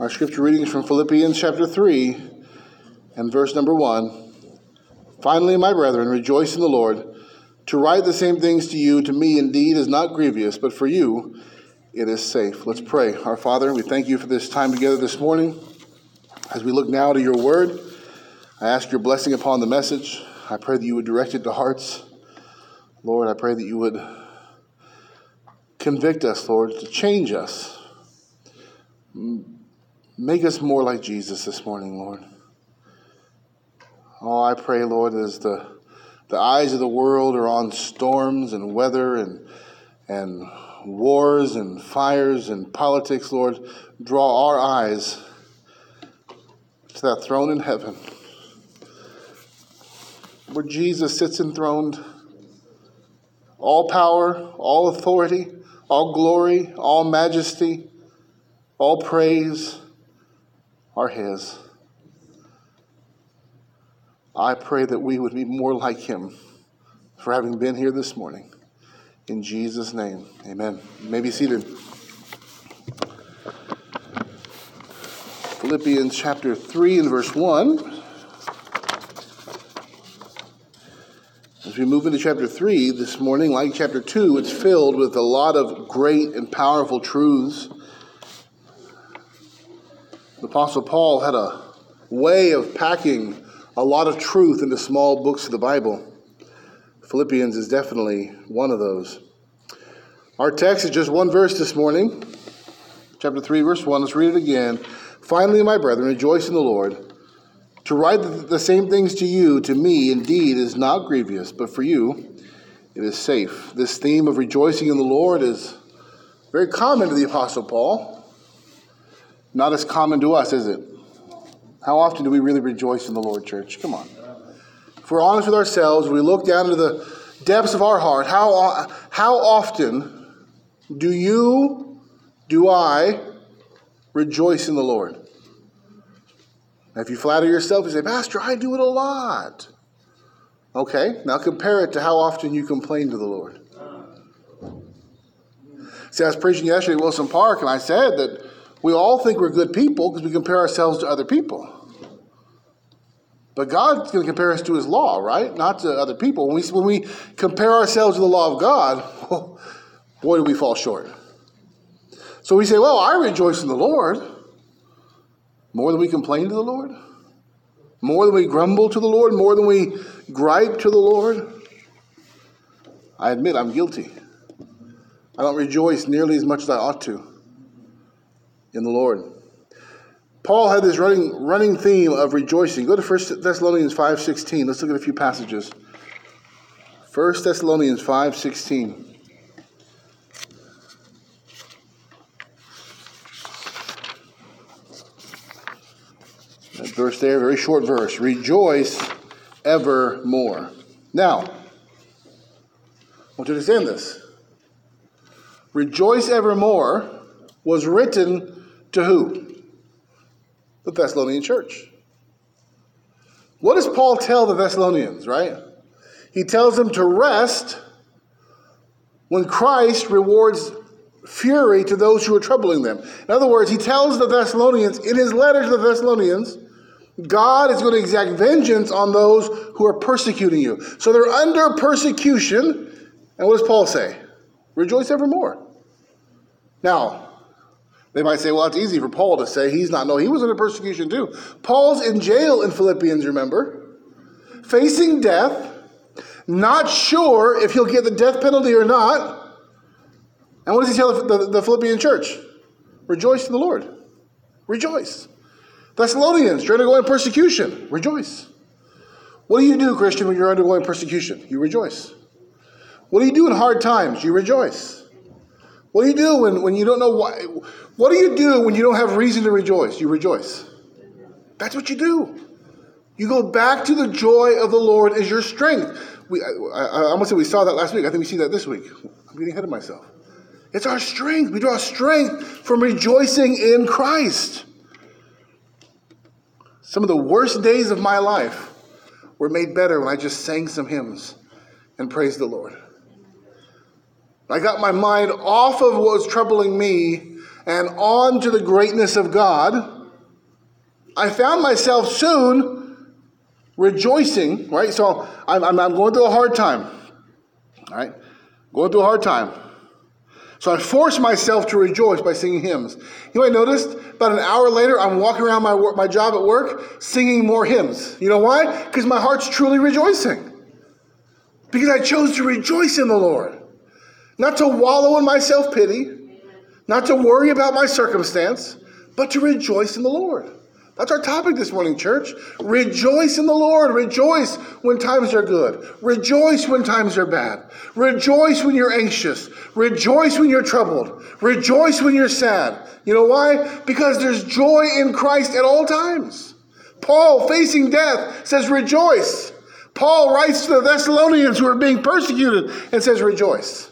Our scripture reading is from Philippians chapter 3 and verse number 1. Finally, my brethren, rejoice in the Lord. To write the same things to you, to me indeed, is not grievous, but for you it is safe. Let's pray. Our Father, we thank you for this time together this morning. As we look now to your word, I ask your blessing upon the message. I pray that you would direct it to hearts. Lord, I pray that you would convict us, Lord, to change us Make us more like Jesus this morning, Lord. Oh, I pray, Lord, as the, the eyes of the world are on storms and weather and, and wars and fires and politics, Lord, draw our eyes to that throne in heaven where Jesus sits enthroned. All power, all authority, all glory, all majesty, all praise are His. I pray that we would be more like Him for having been here this morning. In Jesus' name, amen. You may be seated. Philippians chapter 3 and verse 1. As we move into chapter 3 this morning, like chapter 2, it's filled with a lot of great and powerful truths the Apostle Paul had a way of packing a lot of truth into small books of the Bible. Philippians is definitely one of those. Our text is just one verse this morning, chapter 3, verse 1. Let's read it again. Finally, my brethren, rejoice in the Lord. To write the same things to you, to me, indeed, is not grievous, but for you, it is safe. This theme of rejoicing in the Lord is very common to the Apostle Paul. Not as common to us, is it? How often do we really rejoice in the Lord, church? Come on. If we're honest with ourselves, we look down into the depths of our heart, how, how often do you, do I rejoice in the Lord? Now, if you flatter yourself, you say, Pastor, I do it a lot. Okay, now compare it to how often you complain to the Lord. See, I was preaching yesterday at Wilson Park, and I said that we all think we're good people because we compare ourselves to other people. But God's going to compare us to His law, right? Not to other people. When we, when we compare ourselves to the law of God, well, boy, do we fall short. So we say, well, I rejoice in the Lord more than we complain to the Lord, more than we grumble to the Lord, more than we gripe to the Lord. I admit I'm guilty. I don't rejoice nearly as much as I ought to in the Lord. Paul had this running, running theme of rejoicing. Go to 1 Thessalonians 5.16. Let's look at a few passages. 1 Thessalonians 5.16. That verse there, very short verse. Rejoice evermore. Now, I want you to understand this. Rejoice evermore was written to who? The Thessalonian church. What does Paul tell the Thessalonians, right? He tells them to rest when Christ rewards fury to those who are troubling them. In other words, he tells the Thessalonians in his letter to the Thessalonians, God is going to exact vengeance on those who are persecuting you. So they're under persecution. And what does Paul say? Rejoice evermore. Now, they might say, well, it's easy for Paul to say he's not. No, he was under persecution too. Paul's in jail in Philippians, remember? Facing death, not sure if he'll get the death penalty or not. And what does he tell the, the, the Philippian church? Rejoice in the Lord. Rejoice. Thessalonians, you're undergoing persecution. Rejoice. What do you do, Christian, when you're undergoing persecution? You rejoice. What do you do in hard times? You rejoice. What do you do when, when you don't know why? What do you do when you don't have reason to rejoice? You rejoice. That's what you do. You go back to the joy of the Lord as your strength. We, I, I, I almost said we saw that last week. I think we see that this week. I'm getting ahead of myself. It's our strength. We draw strength from rejoicing in Christ. Some of the worst days of my life were made better when I just sang some hymns and praised the Lord. I got my mind off of what was troubling me and on to the greatness of God, I found myself soon rejoicing, right? So I'm, I'm, going through a hard time, right? Going through a hard time. So I forced myself to rejoice by singing hymns. You know I noticed? About an hour later, I'm walking around my, work, my job at work singing more hymns. You know why? Because my heart's truly rejoicing. Because I chose to rejoice in the Lord. Not to wallow in my self pity, not to worry about my circumstance, but to rejoice in the Lord. That's our topic this morning, church. Rejoice in the Lord. Rejoice when times are good. Rejoice when times are bad. Rejoice when you're anxious. Rejoice when you're troubled. Rejoice when you're sad. You know why? Because there's joy in Christ at all times. Paul, facing death, says, Rejoice. Paul writes to the Thessalonians who are being persecuted and says, Rejoice.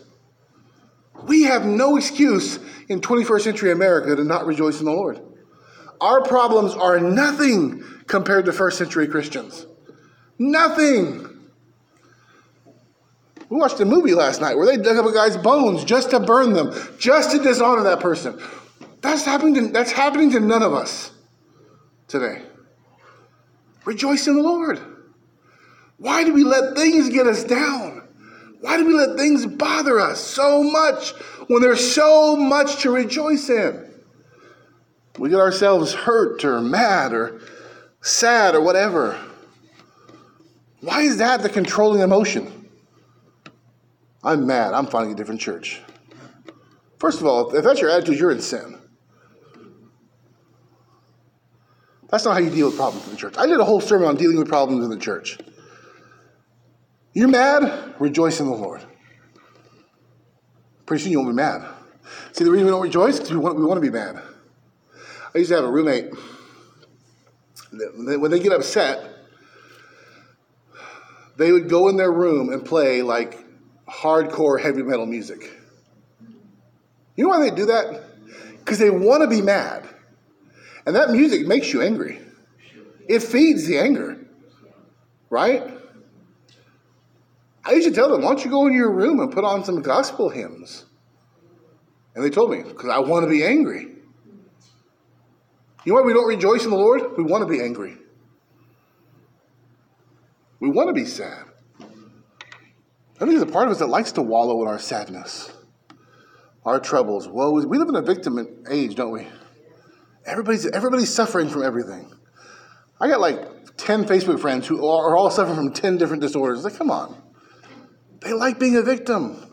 We have no excuse in 21st century America to not rejoice in the Lord. Our problems are nothing compared to first century Christians. Nothing. We watched a movie last night where they dug up a guy's bones just to burn them, just to dishonor that person. That's happening to, that's happening to none of us today. Rejoice in the Lord. Why do we let things get us down? Why do we let things bother us so much when there's so much to rejoice in? We get ourselves hurt or mad or sad or whatever. Why is that the controlling emotion? I'm mad. I'm finding a different church. First of all, if that's your attitude, you're in sin. That's not how you deal with problems in the church. I did a whole sermon on dealing with problems in the church. You're mad? Rejoice in the Lord. Pretty soon you won't be mad. See, the reason we don't rejoice is because we want, we want to be mad. I used to have a roommate. When they get upset, they would go in their room and play like hardcore heavy metal music. You know why they do that? Because they want to be mad. And that music makes you angry. It feeds the anger. Right? I used to tell them, why don't you go into your room and put on some gospel hymns? And they told me, because I want to be angry. You know why we don't rejoice in the Lord? We want to be angry. We want to be sad. I think there's a part of us that likes to wallow in our sadness, our troubles, woes. We live in a victim age, don't we? Everybody's, everybody's suffering from everything. I got like 10 Facebook friends who are all suffering from 10 different disorders. Like, come on. They like being a victim.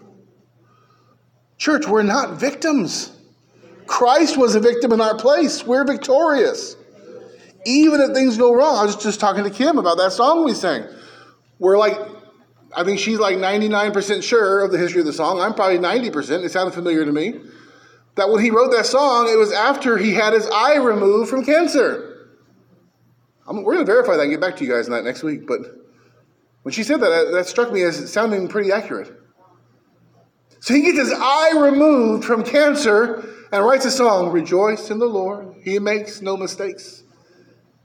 Church, we're not victims. Christ was a victim in our place. We're victorious. Even if things go wrong. I was just talking to Kim about that song we sang. We're like, I think she's like 99% sure of the history of the song. I'm probably 90%. It sounded familiar to me. That when he wrote that song, it was after he had his eye removed from cancer. I'm, we're going to verify that and get back to you guys on that next week. But when she said that, that struck me as sounding pretty accurate. So he gets his eye removed from cancer and writes a song Rejoice in the Lord, he makes no mistakes.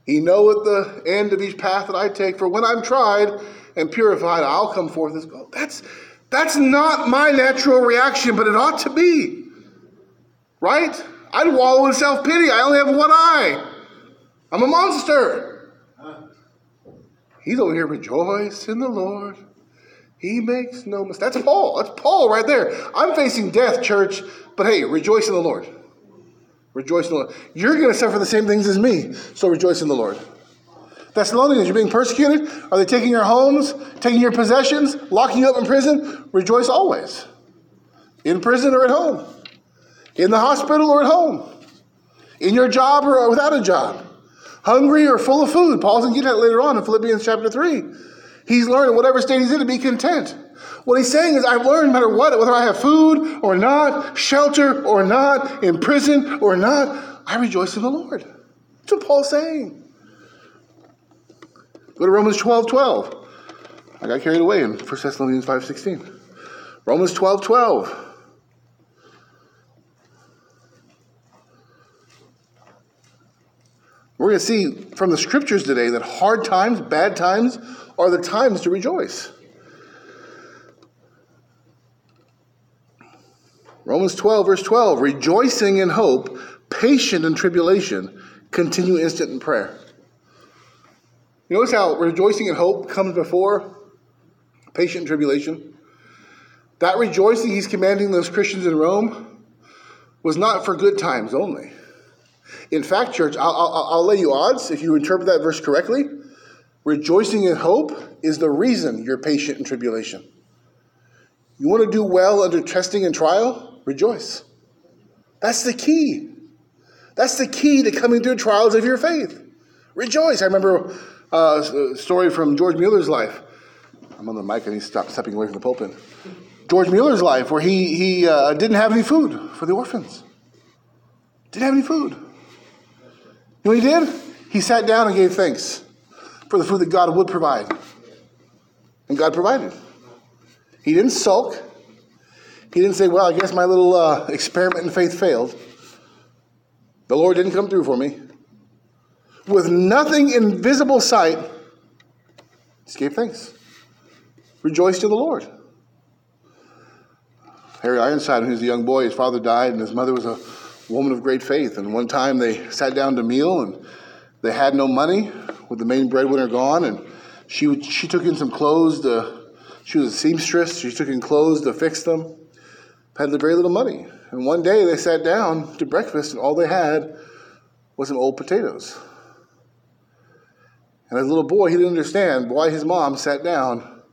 He knoweth the end of each path that I take, for when I'm tried and purified, I'll come forth as gold. That's, that's not my natural reaction, but it ought to be. Right? I'd wallow in self pity. I only have one eye. I'm a monster. He's over here, rejoice in the Lord. He makes no mistake. That's Paul. That's Paul right there. I'm facing death, church, but hey, rejoice in the Lord. Rejoice in the Lord. You're going to suffer the same things as me, so rejoice in the Lord. Thessalonians, you're being persecuted? Are they taking your homes, taking your possessions, locking you up in prison? Rejoice always. In prison or at home. In the hospital or at home. In your job or without a job. Hungry or full of food. Paul's going to get that later on in Philippians chapter 3. He's learned whatever state he's in to be content. What he's saying is, I've learned no matter what, whether I have food or not, shelter or not, in prison or not, I rejoice in the Lord. That's what Paul's saying. Go to Romans 12 12. I got carried away in 1 Thessalonians 5 16. Romans 12 12. We're going to see from the scriptures today that hard times, bad times, are the times to rejoice. Romans 12, verse 12 rejoicing in hope, patient in tribulation, continue instant in prayer. You notice how rejoicing in hope comes before patient in tribulation? That rejoicing he's commanding those Christians in Rome was not for good times only. In fact, church, I'll, I'll, I'll lay you odds if you interpret that verse correctly. Rejoicing in hope is the reason you're patient in tribulation. You want to do well under testing and trial? Rejoice. That's the key. That's the key to coming through trials of your faith. Rejoice. I remember uh, a story from George Mueller's life. I'm on the mic. I need to stop stepping away from the pulpit. George Mueller's life, where he, he uh, didn't have any food for the orphans. Didn't have any food. You know what he did? He sat down and gave thanks for the food that God would provide. And God provided. He didn't sulk. He didn't say, Well, I guess my little uh, experiment in faith failed. The Lord didn't come through for me. With nothing in visible sight, just gave thanks. Rejoiced in the Lord. Harry Ironside, when he was a young boy, his father died, and his mother was a woman of great faith. And one time they sat down to meal, and they had no money, with the main breadwinner gone, and she she took in some clothes to. She was a seamstress. She took in clothes to fix them. Had very little money. And one day they sat down to breakfast, and all they had was some old potatoes. And as a little boy, he didn't understand why his mom sat down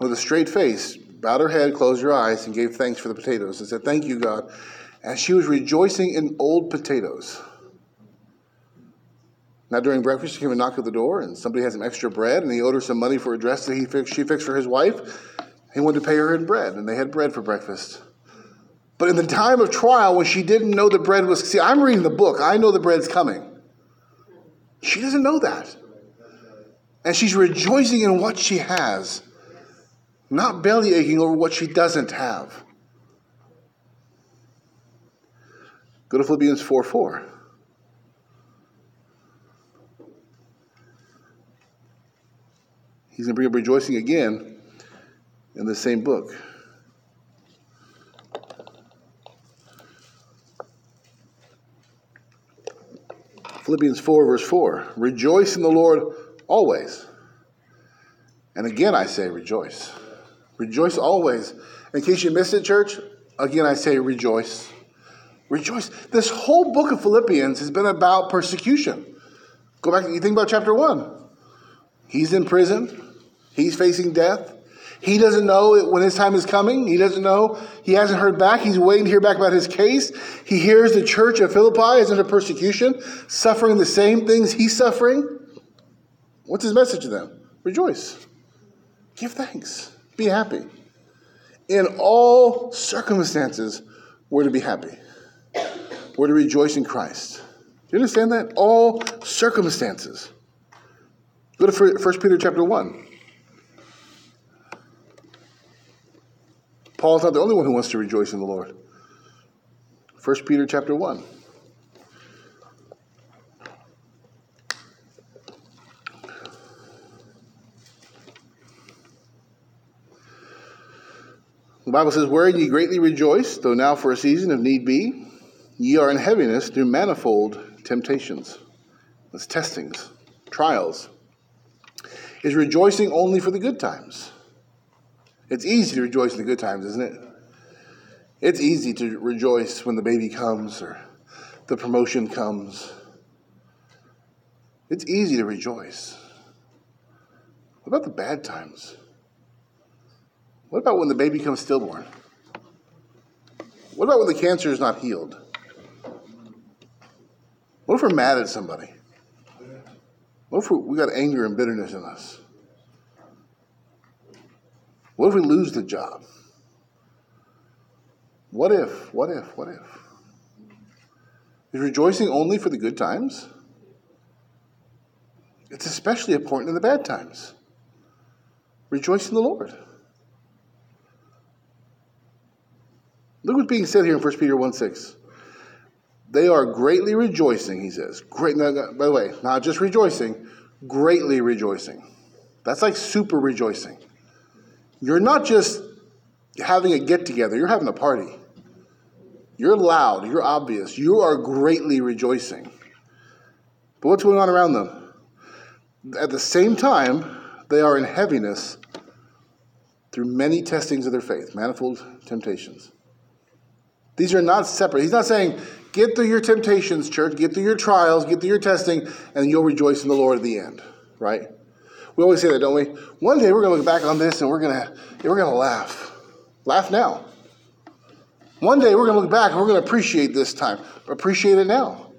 with a straight face bowed her head, closed her eyes, and gave thanks for the potatoes and said, Thank you, God. And she was rejoicing in old potatoes. Now, during breakfast, she came and knocked at the door, and somebody had some extra bread, and he owed her some money for a dress that he fixed, she fixed for his wife. He wanted to pay her in bread, and they had bread for breakfast. But in the time of trial, when she didn't know the bread was, see, I'm reading the book, I know the bread's coming. She doesn't know that. And she's rejoicing in what she has not belly aching over what she doesn't have. Go to Philippians 4 4. He's going to bring up rejoicing again in the same book. Philippians 4, verse 4 Rejoice in the Lord always. And again I say, rejoice. Rejoice always. In case you missed it, church, again I say rejoice. Rejoice. This whole book of Philippians has been about persecution. Go back, you think about chapter 1. He's in prison, he's facing death. He doesn't know when his time is coming. He doesn't know. He hasn't heard back. He's waiting to hear back about his case. He hears the church of Philippi is under persecution, suffering the same things he's suffering. What's his message to them? Rejoice. Give thanks. Be happy. In all circumstances, we're to be happy. We're to rejoice in Christ. Do you understand that? All circumstances. Go to 1 Peter chapter 1. Paul's not the only one who wants to rejoice in the Lord. 1 Peter chapter 1. The Bible says, Wherein ye greatly rejoice, though now for a season, if need be, ye are in heaviness through manifold temptations. That's testings, trials. Is rejoicing only for the good times? It's easy to rejoice in the good times, isn't it? It's easy to rejoice when the baby comes or the promotion comes. It's easy to rejoice. What about the bad times? What about when the baby comes stillborn? What about when the cancer is not healed? What if we're mad at somebody? What if we got anger and bitterness in us? What if we lose the job? What if, what if, what if? Is rejoicing only for the good times? It's especially important in the bad times. Rejoice in the Lord. Look what's being said here in 1 Peter 1 6. They are greatly rejoicing, he says. Great, by the way, not just rejoicing, greatly rejoicing. That's like super rejoicing. You're not just having a get together, you're having a party. You're loud, you're obvious, you are greatly rejoicing. But what's going on around them? At the same time, they are in heaviness through many testings of their faith, manifold temptations. These are not separate. He's not saying, get through your temptations, church, get through your trials, get through your testing, and you'll rejoice in the Lord at the end, right? We always say that, don't we? One day we're going to look back on this and we're going to we're going to laugh. Laugh now. One day we're going to look back and we're going to appreciate this time. Appreciate it now.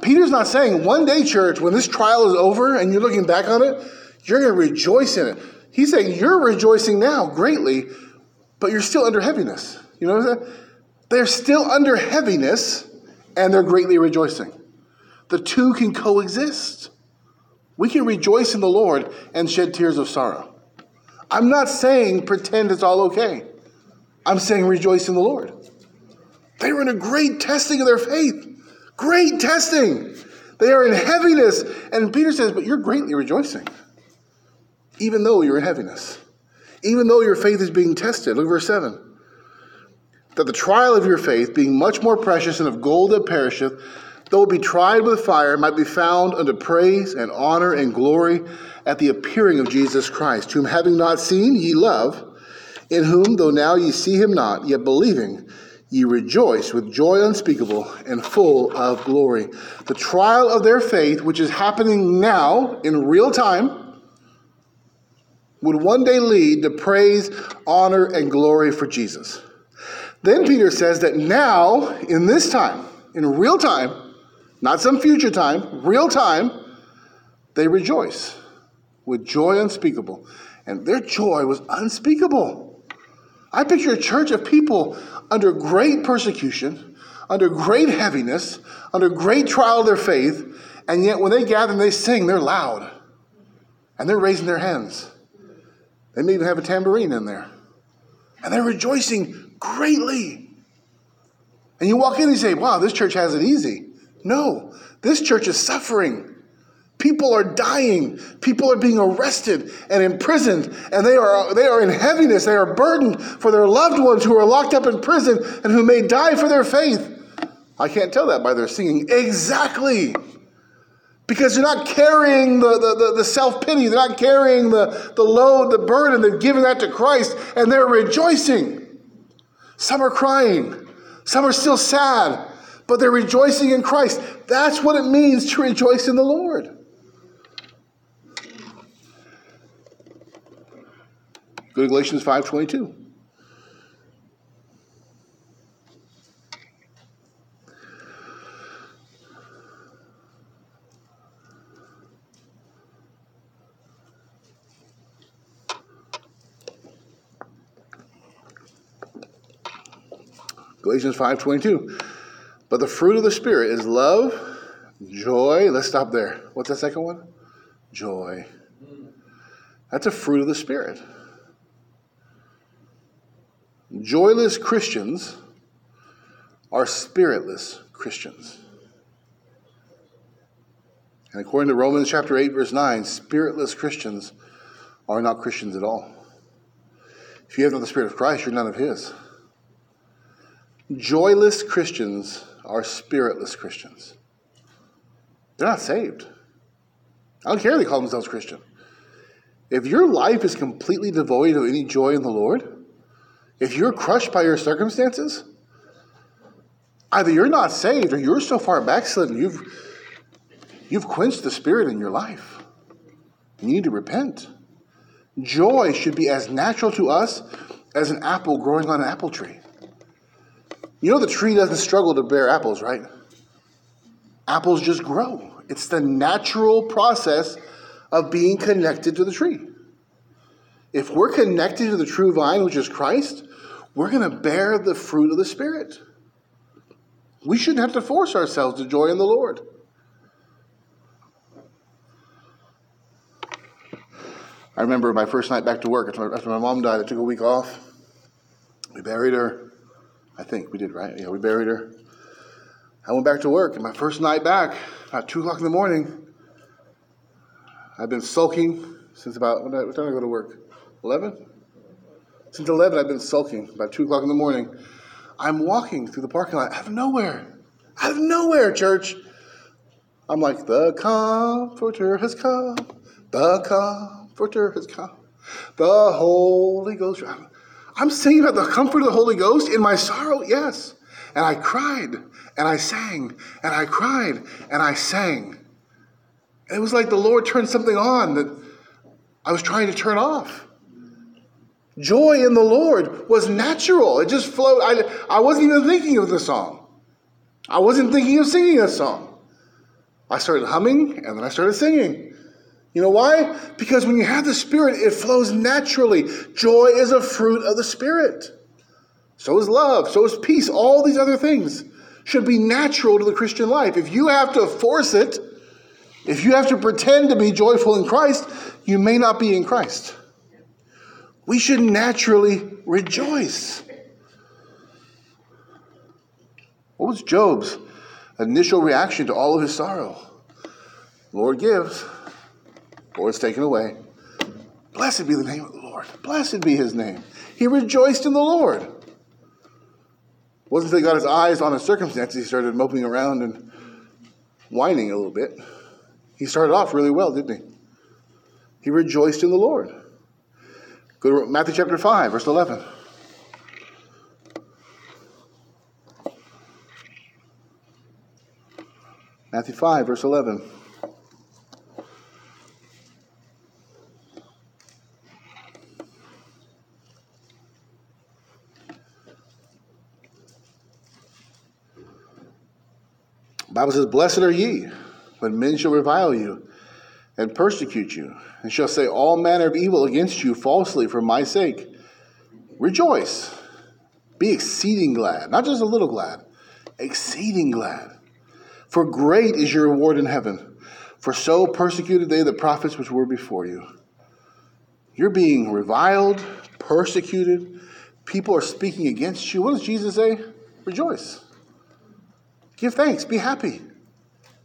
Peter's not saying one day, church, when this trial is over and you're looking back on it, you're going to rejoice in it. He's saying you're rejoicing now greatly, but you're still under heaviness. You know what I'm saying? They're still under heaviness and they're greatly rejoicing. The two can coexist. We can rejoice in the Lord and shed tears of sorrow. I'm not saying pretend it's all okay. I'm saying rejoice in the Lord. They were in a great testing of their faith. Great testing. They are in heaviness. And Peter says, But you're greatly rejoicing, even though you're in heaviness, even though your faith is being tested. Look at verse 7. That the trial of your faith, being much more precious than of gold that perisheth, though it be tried with fire, might be found unto praise and honor and glory at the appearing of Jesus Christ, whom having not seen ye love, in whom, though now ye see him not, yet believing, ye rejoice with joy unspeakable and full of glory. The trial of their faith, which is happening now in real time, would one day lead to praise, honor, and glory for Jesus. Then Peter says that now, in this time, in real time, not some future time, real time, they rejoice with joy unspeakable. And their joy was unspeakable. I picture a church of people under great persecution, under great heaviness, under great trial of their faith, and yet when they gather and they sing, they're loud. And they're raising their hands. They may even have a tambourine in there. And they're rejoicing greatly. And you walk in and you say, wow, this church has it easy. No, this church is suffering. People are dying. People are being arrested and imprisoned, and they are, they are in heaviness. They are burdened for their loved ones who are locked up in prison and who may die for their faith. I can't tell that by their singing. Exactly. Because they're not carrying the, the, the, the self pity, they're not carrying the, the load, the burden. They're giving that to Christ, and they're rejoicing. Some are crying, some are still sad, but they're rejoicing in Christ. That's what it means to rejoice in the Lord. Go to Galatians 5.22. Galatians 5.22. But the fruit of the Spirit is love, joy. Let's stop there. What's the second one? Joy. That's a fruit of the Spirit. Joyless Christians are spiritless Christians. And according to Romans chapter 8, verse 9, spiritless Christians are not Christians at all. If you have not the Spirit of Christ, you're none of His. Joyless Christians are spiritless Christians. They're not saved. I don't care if they call themselves Christian. If your life is completely devoid of any joy in the Lord, if you're crushed by your circumstances, either you're not saved or you're so far backslidden, you've, you've quenched the spirit in your life. You need to repent. Joy should be as natural to us as an apple growing on an apple tree. You know, the tree doesn't struggle to bear apples, right? Apples just grow. It's the natural process of being connected to the tree. If we're connected to the true vine, which is Christ, we're going to bear the fruit of the Spirit. We shouldn't have to force ourselves to joy in the Lord. I remember my first night back to work after my mom died. I took a week off. We buried her. I think we did, right? Yeah, we buried her. I went back to work, and my first night back, about 2 o'clock in the morning, I've been sulking since about, what time did I go to work? 11? Since 11, I've been sulking. About 2 o'clock in the morning, I'm walking through the parking lot out of nowhere. Out of nowhere, church. I'm like, the comforter has come. The comforter has come. The Holy Ghost. Singing about the comfort of the Holy Ghost in my sorrow, yes. And I cried and I sang and I cried and I sang. It was like the Lord turned something on that I was trying to turn off. Joy in the Lord was natural. It just flowed. I, I wasn't even thinking of the song. I wasn't thinking of singing a song. I started humming and then I started singing. You know why? Because when you have the Spirit, it flows naturally. Joy is a fruit of the Spirit. So is love. So is peace. All these other things should be natural to the Christian life. If you have to force it, if you have to pretend to be joyful in Christ, you may not be in Christ. We should naturally rejoice. What was Job's initial reaction to all of his sorrow? Lord gives, Lord's taken away. Blessed be the name of the Lord. Blessed be his name. He rejoiced in the Lord. It wasn't until he got his eyes on his circumstances he started moping around and whining a little bit. He started off really well, didn't he? He rejoiced in the Lord. Go to Matthew chapter 5, verse 11. Matthew 5, verse 11. Bible says, Blessed are ye when men shall revile you and persecute you, and shall say all manner of evil against you falsely for my sake. Rejoice, be exceeding glad, not just a little glad, exceeding glad. For great is your reward in heaven, for so persecuted they the prophets which were before you. You're being reviled, persecuted, people are speaking against you. What does Jesus say? Rejoice. Give thanks, be happy.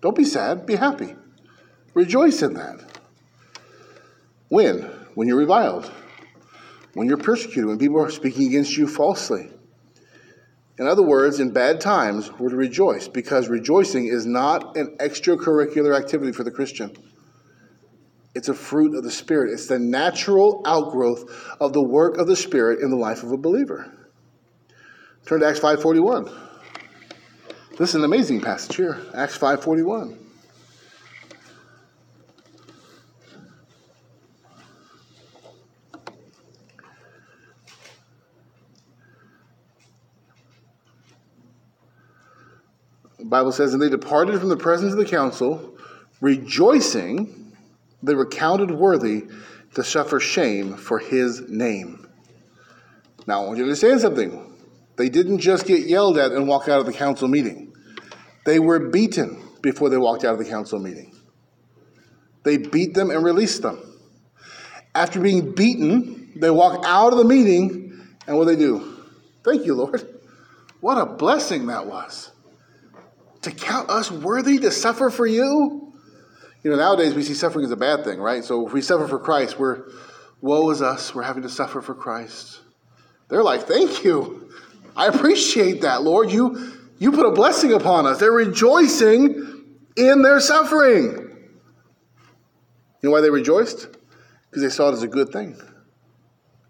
Don't be sad, be happy. Rejoice in that. When? When you're reviled, when you're persecuted, when people are speaking against you falsely. In other words, in bad times, we're to rejoice because rejoicing is not an extracurricular activity for the Christian. It's a fruit of the Spirit. It's the natural outgrowth of the work of the Spirit in the life of a believer. Turn to Acts 5:41. This is an amazing passage here, Acts 5:41. The Bible says, And they departed from the presence of the council, rejoicing they were counted worthy to suffer shame for his name. Now, I want you to understand something. They didn't just get yelled at and walk out of the council meeting, they were beaten before they walked out of the council meeting. They beat them and released them. After being beaten, they walk out of the meeting, and what do they do? Thank you, Lord. What a blessing that was. To count us worthy to suffer for you? You know, nowadays we see suffering as a bad thing, right? So if we suffer for Christ, we're, woe is us, we're having to suffer for Christ. They're like, thank you. I appreciate that, Lord. You, you put a blessing upon us. They're rejoicing in their suffering. You know why they rejoiced? Because they saw it as a good thing,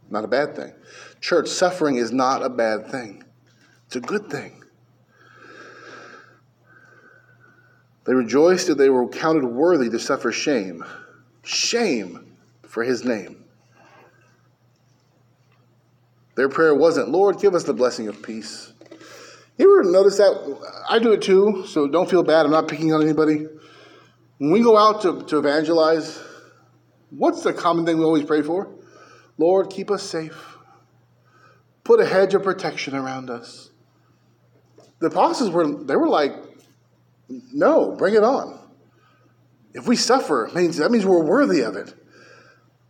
not a bad thing. Church, suffering is not a bad thing, it's a good thing. They rejoiced that they were counted worthy to suffer shame. Shame for his name. Their prayer wasn't, Lord, give us the blessing of peace. You ever notice that? I do it too, so don't feel bad. I'm not picking on anybody. When we go out to, to evangelize, what's the common thing we always pray for? Lord, keep us safe. Put a hedge of protection around us. The apostles were, they were like, no, bring it on. If we suffer, means that means we're worthy of it.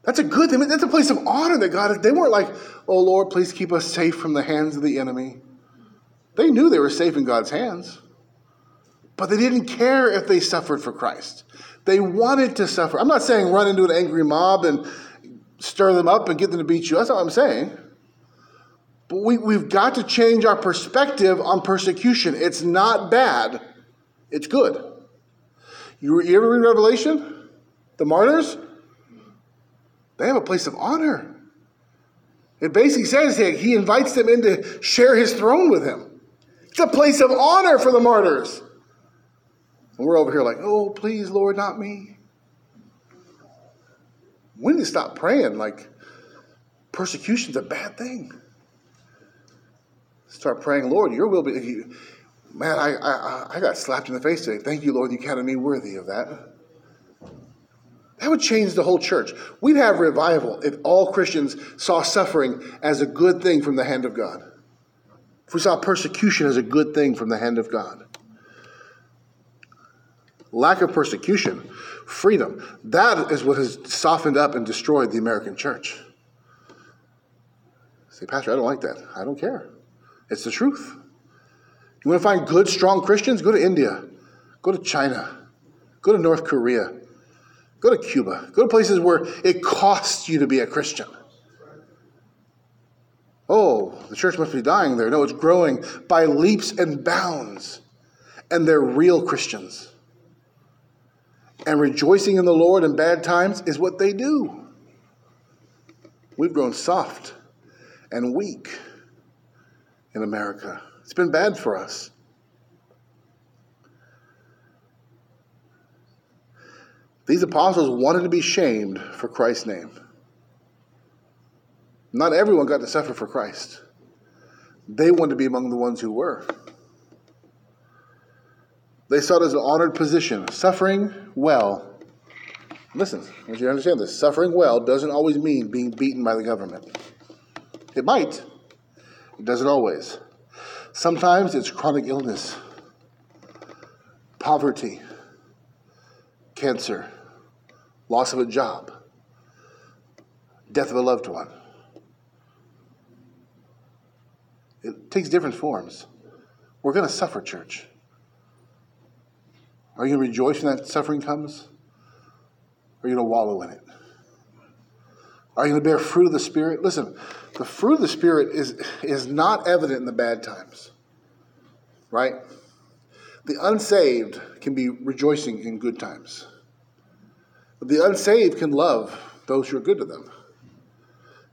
That's a good thing. That's a place of honor that God. They weren't like, "Oh Lord, please keep us safe from the hands of the enemy." They knew they were safe in God's hands, but they didn't care if they suffered for Christ. They wanted to suffer. I'm not saying run into an angry mob and stir them up and get them to beat you. That's not what I'm saying. But we, we've got to change our perspective on persecution. It's not bad, it's good. You, you ever read Revelation? The martyrs? They have a place of honor. It basically says that he invites them in to share his throne with him. It's a place of honor for the martyrs. And we're over here like, oh, please, Lord, not me. Need to stop praying like persecution's a bad thing. Start praying, Lord, your will be. Man, I, I, I got slapped in the face today. Thank you, Lord, you counted me worthy of that. That would change the whole church. We'd have revival if all Christians saw suffering as a good thing from the hand of God. If we saw persecution as a good thing from the hand of God. Lack of persecution, freedom, that is what has softened up and destroyed the American church. Say, Pastor, I don't like that. I don't care. It's the truth. You want to find good, strong Christians? Go to India. Go to China. Go to North Korea. Go to Cuba. Go to places where it costs you to be a Christian. Oh, the church must be dying there. No, it's growing by leaps and bounds. And they're real Christians. And rejoicing in the Lord in bad times is what they do. We've grown soft and weak in America. It's been bad for us. These apostles wanted to be shamed for Christ's name. Not everyone got to suffer for Christ. They wanted to be among the ones who were. They saw it as an honored position. Suffering well. Listen, I want you to understand this. Suffering well doesn't always mean being beaten by the government. It might, it doesn't always. Sometimes it's chronic illness, poverty, cancer, loss of a job, death of a loved one. It takes different forms. We're going to suffer, church. Are you going to rejoice when that suffering comes? Or are you going to wallow in it? Are you going to bear fruit of the Spirit? Listen, the fruit of the Spirit is, is not evident in the bad times, right? The unsaved can be rejoicing in good times. But the unsaved can love those who are good to them.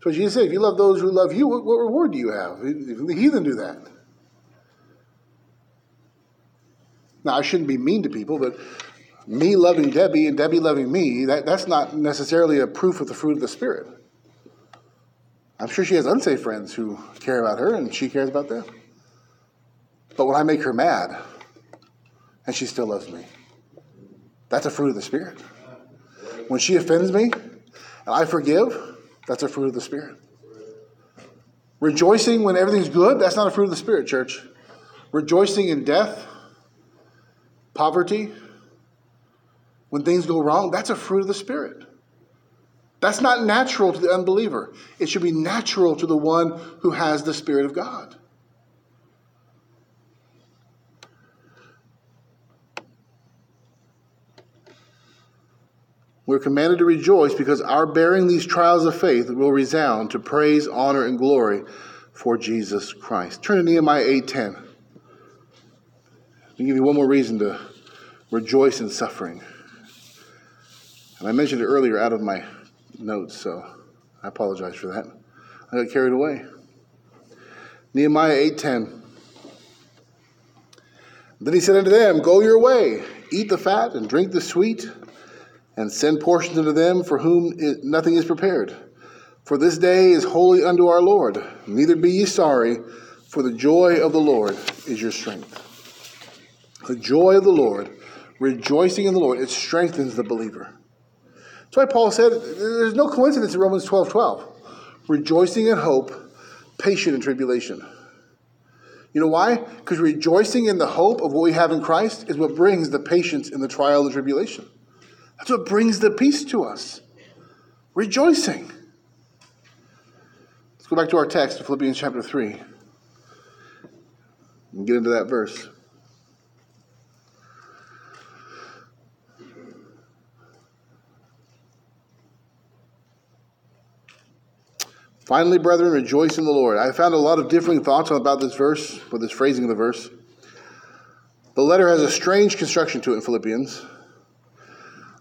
So Jesus said, if you love those who love you, what, what reward do you have? The heathen do that. Now, I shouldn't be mean to people, but me loving Debbie and Debbie loving me, that, that's not necessarily a proof of the fruit of the Spirit. I'm sure she has unsafe friends who care about her and she cares about them. But when I make her mad and she still loves me, that's a fruit of the Spirit. When she offends me and I forgive, that's a fruit of the Spirit. Rejoicing when everything's good, that's not a fruit of the Spirit, church. Rejoicing in death, poverty, when things go wrong, that's a fruit of the Spirit. That's not natural to the unbeliever. It should be natural to the one who has the Spirit of God. We're commanded to rejoice because our bearing these trials of faith will resound to praise, honor, and glory for Jesus Christ. Turn to Nehemiah 8:10. Let me give you one more reason to rejoice in suffering. And I mentioned it earlier out of my notes, so I apologize for that. I got carried away. Nehemiah 8:10. Then he said unto them, Go your way, eat the fat and drink the sweet, and send portions unto them for whom it, nothing is prepared. For this day is holy unto our Lord. Neither be ye sorry, for the joy of the Lord is your strength. The joy of the Lord, rejoicing in the Lord, it strengthens the believer. That's why Paul said there's no coincidence in Romans 12 12. Rejoicing in hope, patient in tribulation. You know why? Because rejoicing in the hope of what we have in Christ is what brings the patience in the trial and tribulation. That's what brings the peace to us. Rejoicing. Let's go back to our text, Philippians chapter 3, and get into that verse. Finally, brethren, rejoice in the Lord. I found a lot of differing thoughts about this verse, with this phrasing of the verse. The letter has a strange construction to it in Philippians.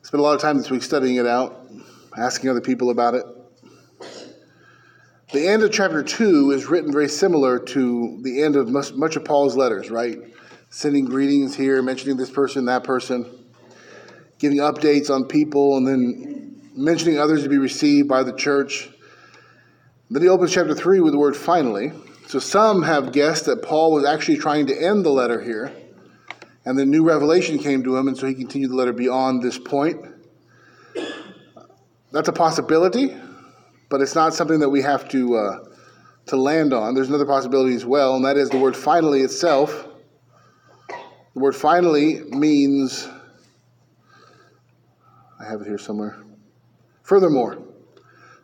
Spent a lot of time this week studying it out, asking other people about it. The end of chapter 2 is written very similar to the end of much of Paul's letters, right? Sending greetings here, mentioning this person, that person, giving updates on people, and then mentioning others to be received by the church. Then he opens chapter 3 with the word finally. So some have guessed that Paul was actually trying to end the letter here, and then new revelation came to him, and so he continued the letter beyond this point. That's a possibility but it's not something that we have to uh, to land on. There's another possibility as well, and that is the word finally itself. The word finally means I have it here somewhere. Furthermore,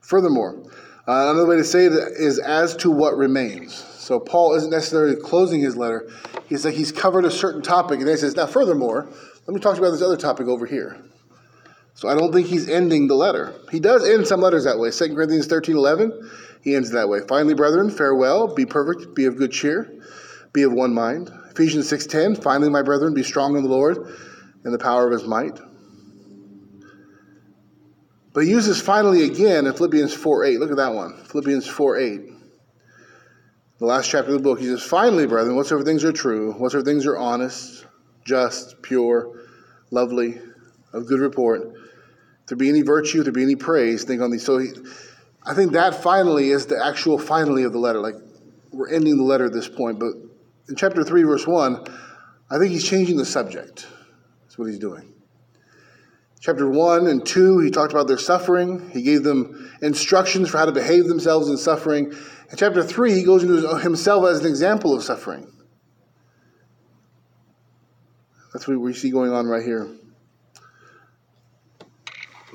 furthermore, uh, another way to say it is as to what remains. So Paul isn't necessarily closing his letter. He's like he's covered a certain topic, and then he says, "Now, furthermore, let me talk about this other topic over here." So I don't think he's ending the letter. He does end some letters that way. 2 Corinthians 13 11, he ends that way. Finally, brethren, farewell, be perfect, be of good cheer, be of one mind. Ephesians 6.10, finally, my brethren, be strong in the Lord and the power of his might. But he uses finally again in Philippians 4.8. Look at that one. Philippians 4.8. The last chapter of the book. He says, Finally, brethren, whatsoever things are true, whatsoever things are honest, just, pure, lovely, of good report, there be any virtue, there be any praise, think on these. So he, I think that finally is the actual finally of the letter. Like we're ending the letter at this point, but in chapter 3, verse 1, I think he's changing the subject. That's what he's doing. Chapter 1 and 2, he talked about their suffering. He gave them instructions for how to behave themselves in suffering. In chapter 3, he goes into himself as an example of suffering. That's what we see going on right here.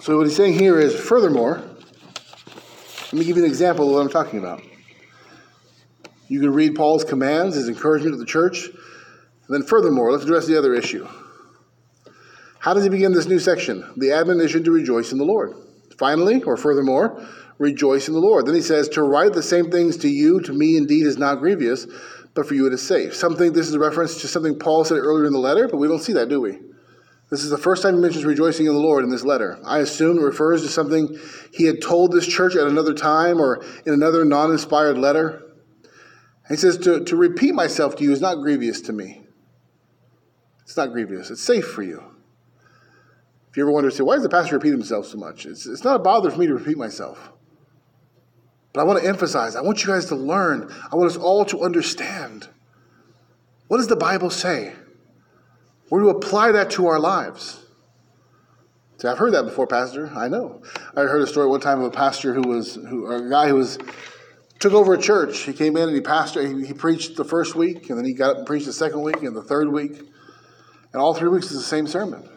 So what he's saying here is, furthermore, let me give you an example of what I'm talking about. You can read Paul's commands, his encouragement to the church, and then furthermore, let's address the other issue. How does he begin this new section? The admonition to rejoice in the Lord. Finally, or furthermore, rejoice in the Lord. Then he says, To write the same things to you, to me indeed, is not grievous, but for you it is safe. Something, this is a reference to something Paul said earlier in the letter, but we don't see that, do we? This is the first time he mentions rejoicing in the Lord in this letter. I assume it refers to something he had told this church at another time or in another non inspired letter. he says, to, to repeat myself to you is not grievous to me. It's not grievous, it's safe for you. If you ever wonder, say, why does the pastor repeat himself so much? It's, it's not a bother for me to repeat myself. But I want to emphasize, I want you guys to learn, I want us all to understand. What does the Bible say? We're to apply that to our lives. See, I've heard that before, Pastor. I know. I heard a story one time of a pastor who was, who, a guy who was, took over a church. He came in and he pastored, he, he preached the first week, and then he got up and preached the second week and the third week. And all three weeks is the same sermon.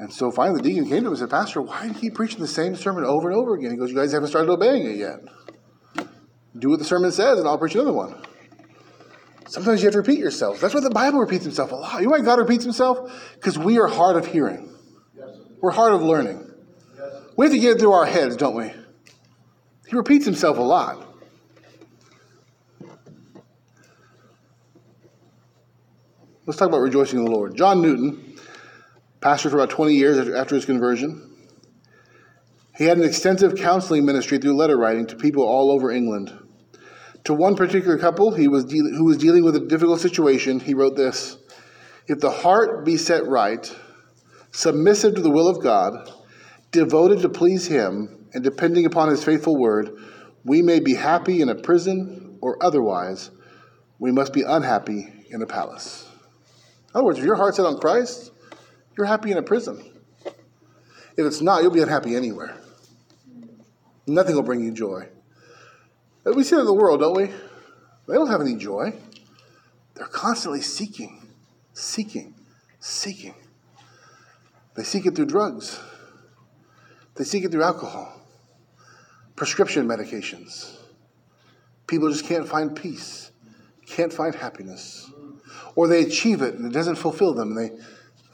And so finally the deacon came to him and said, Pastor, why do you keep preaching the same sermon over and over again? He goes, You guys haven't started obeying it yet. Do what the sermon says, and I'll preach another one. Sometimes you have to repeat yourself. That's why the Bible repeats himself a lot. You know why God repeats himself? Because we are hard of hearing. Yes. We're hard of learning. Yes. We have to get it through our heads, don't we? He repeats himself a lot. Let's talk about rejoicing in the Lord. John Newton, pastor for about 20 years after his conversion, he had an extensive counseling ministry through letter writing to people all over England. To one particular couple he was de- who was dealing with a difficult situation, he wrote this If the heart be set right, submissive to the will of God, devoted to please Him, and depending upon His faithful word, we may be happy in a prison or otherwise, we must be unhappy in a palace. In other words, if your heart's set on Christ, you're happy in a prison. If it's not, you'll be unhappy anywhere. Nothing will bring you joy. We see it in the world, don't we? They don't have any joy. They're constantly seeking, seeking, seeking. They seek it through drugs. They seek it through alcohol, prescription medications. People just can't find peace, can't find happiness. Or they achieve it and it doesn't fulfill them. They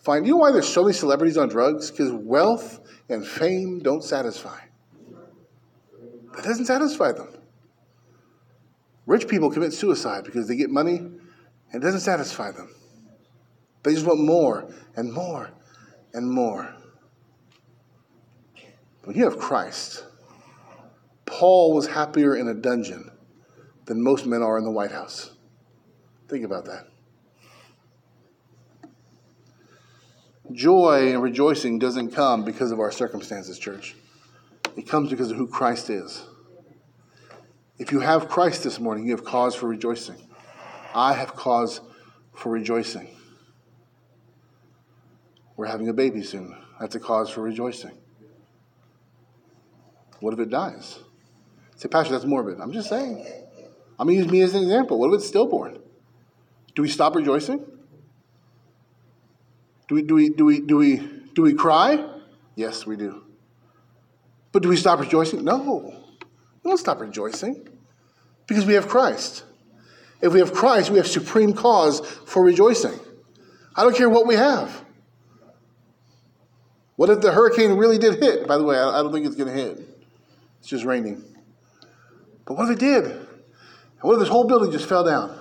find, you know why there's so many celebrities on drugs? Because wealth and fame don't satisfy. That doesn't satisfy them. Rich people commit suicide because they get money and it doesn't satisfy them. They just want more and more and more. When you have Christ, Paul was happier in a dungeon than most men are in the White House. Think about that. Joy and rejoicing doesn't come because of our circumstances, church. It comes because of who Christ is. If you have Christ this morning, you have cause for rejoicing. I have cause for rejoicing. We're having a baby soon. That's a cause for rejoicing. What if it dies? Say, Pastor, that's morbid. I'm just saying. I'm going to use me as an example. What if it's stillborn? Do we stop rejoicing? Do we, do we, do we, do we, do we cry? Yes, we do. But do we stop rejoicing? No. We don't stop rejoicing because we have Christ. If we have Christ, we have supreme cause for rejoicing. I don't care what we have. What if the hurricane really did hit? By the way, I don't think it's going to hit. It's just raining. But what if it did? And what if this whole building just fell down?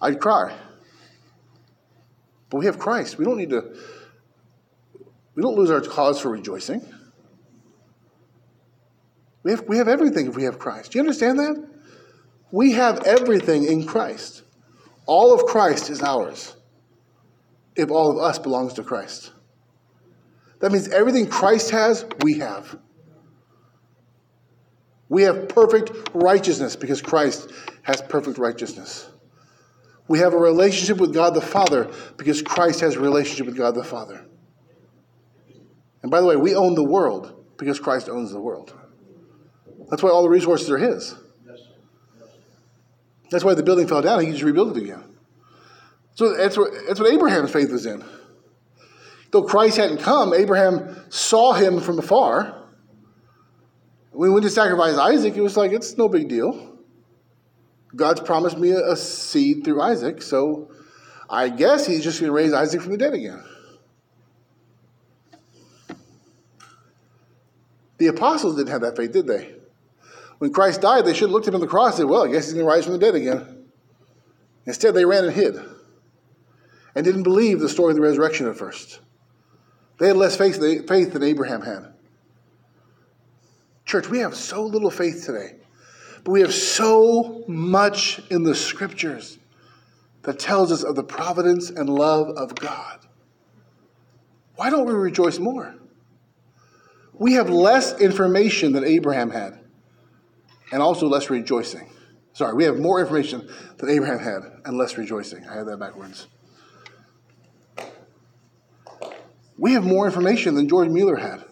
I'd cry. But we have Christ. We don't need to, we don't lose our cause for rejoicing. We have, we have everything if we have Christ. Do you understand that? We have everything in Christ. All of Christ is ours if all of us belongs to Christ. That means everything Christ has, we have. We have perfect righteousness because Christ has perfect righteousness. We have a relationship with God the Father because Christ has a relationship with God the Father. And by the way, we own the world because Christ owns the world. That's why all the resources are his. That's why the building fell down. He just rebuilt it again. So that's what, that's what Abraham's faith was in. Though Christ hadn't come, Abraham saw him from afar. When he went to sacrifice Isaac, it was like, it's no big deal. God's promised me a, a seed through Isaac, so I guess he's just going to raise Isaac from the dead again. The apostles didn't have that faith, did they? When Christ died, they should have looked at him on the cross and said, Well, I guess he's going to rise from the dead again. Instead, they ran and hid and didn't believe the story of the resurrection at first. They had less faith than Abraham had. Church, we have so little faith today, but we have so much in the scriptures that tells us of the providence and love of God. Why don't we rejoice more? We have less information than Abraham had and also less rejoicing. Sorry, we have more information than Abraham had and less rejoicing. I had that backwards. We have more information than George Mueller had.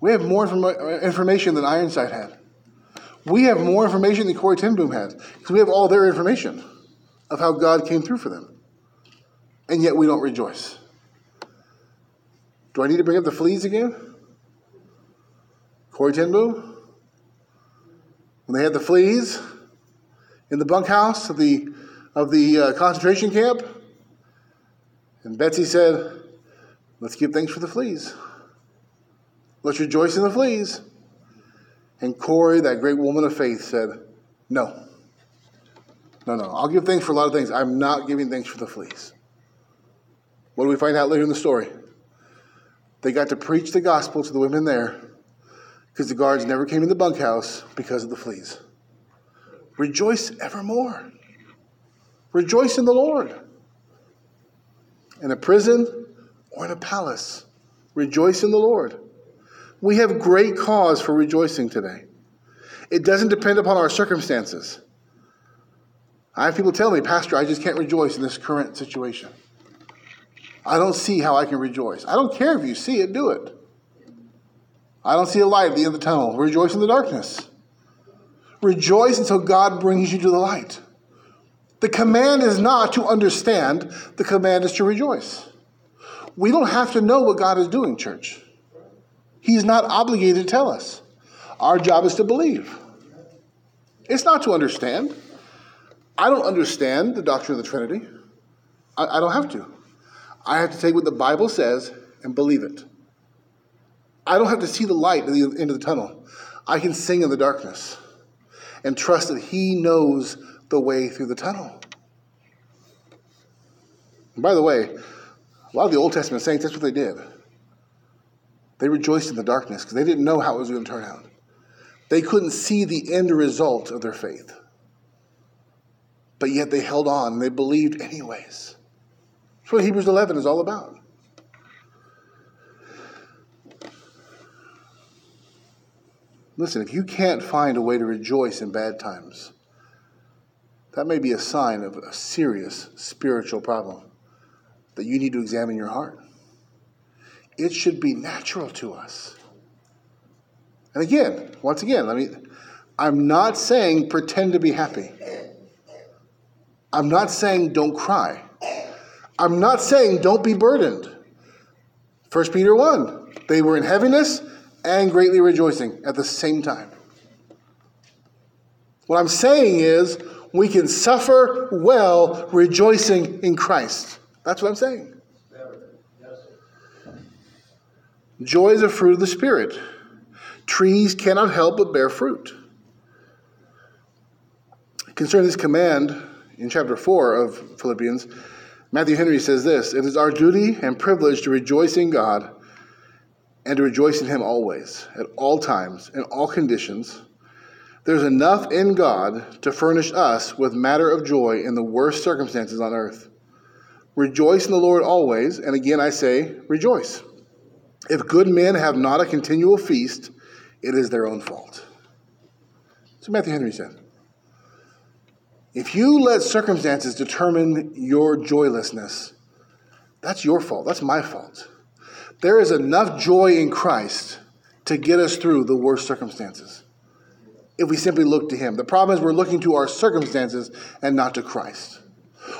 We have more informa- information than Ironside had. We have more information than Corrie ten Boom had because we have all their information of how God came through for them. And yet we don't rejoice. Do I need to bring up the fleas again? Corrie ten Boom? When they had the fleas in the bunkhouse of the, of the uh, concentration camp, and Betsie said, Let's give thanks for the fleas. Let's rejoice in the fleas. And Corrie, that great woman of faith, said, No. No, no. I'll give thanks for a lot of things. I'm not giving thanks for the fleas. What do we find out later in the story? They got to preach the gospel to the women there because the guards never came in the bunkhouse because of the fleas. Rejoice evermore. Rejoice in the Lord. In a prison, or in a palace. Rejoice in the Lord. We have great cause for rejoicing today. It doesn't depend upon our circumstances. I have people tell me, Pastor, I just can't rejoice in this current situation. I don't see how I can rejoice. I don't care if you see it, do it. I don't see a light at the end of the tunnel. Rejoice in the darkness. Rejoice until God brings you to the light. The command is not to understand, the command is to rejoice. We don't have to know what God is doing, church. He's not obligated to tell us. Our job is to believe. It's not to understand. I don't understand the doctrine of the Trinity. I, I don't have to. I have to take what the Bible says and believe it. I don't have to see the light at the end of the tunnel. I can sing in the darkness and trust that He knows the way through the tunnel. And by the way, a lot of the Old Testament saints, that's what they did. They rejoiced in the darkness because they didn't know how it was going to turn out. They couldn't see the end result of their faith. But yet they held on and they believed anyways. That's what Hebrews 11 is all about. Listen, if you can't find a way to rejoice in bad times, that may be a sign of a serious spiritual problem that you need to examine your heart. It should be natural to us. And again, once again, let me I'm not saying pretend to be happy. I'm not saying don't cry. I'm not saying don't be burdened. 1 Peter 1. They were in heaviness and greatly rejoicing at the same time. What I'm saying is, we can suffer well rejoicing in Christ. That's what I'm saying. Joy is a fruit of the Spirit. Trees cannot help but bear fruit. Concerning this command in chapter 4 of Philippians, Matthew Henry says this It is our duty and privilege to rejoice in God and to rejoice in Him always, at all times, in all conditions. There's enough in God to furnish us with matter of joy in the worst circumstances on earth. Rejoice in the Lord always, and again I say, rejoice. If good men have not a continual feast, it is their own fault. So Matthew Henry said. If you let circumstances determine your joylessness, that's your fault. That's my fault. There is enough joy in Christ to get us through the worst circumstances if we simply look to Him. The problem is we're looking to our circumstances and not to Christ.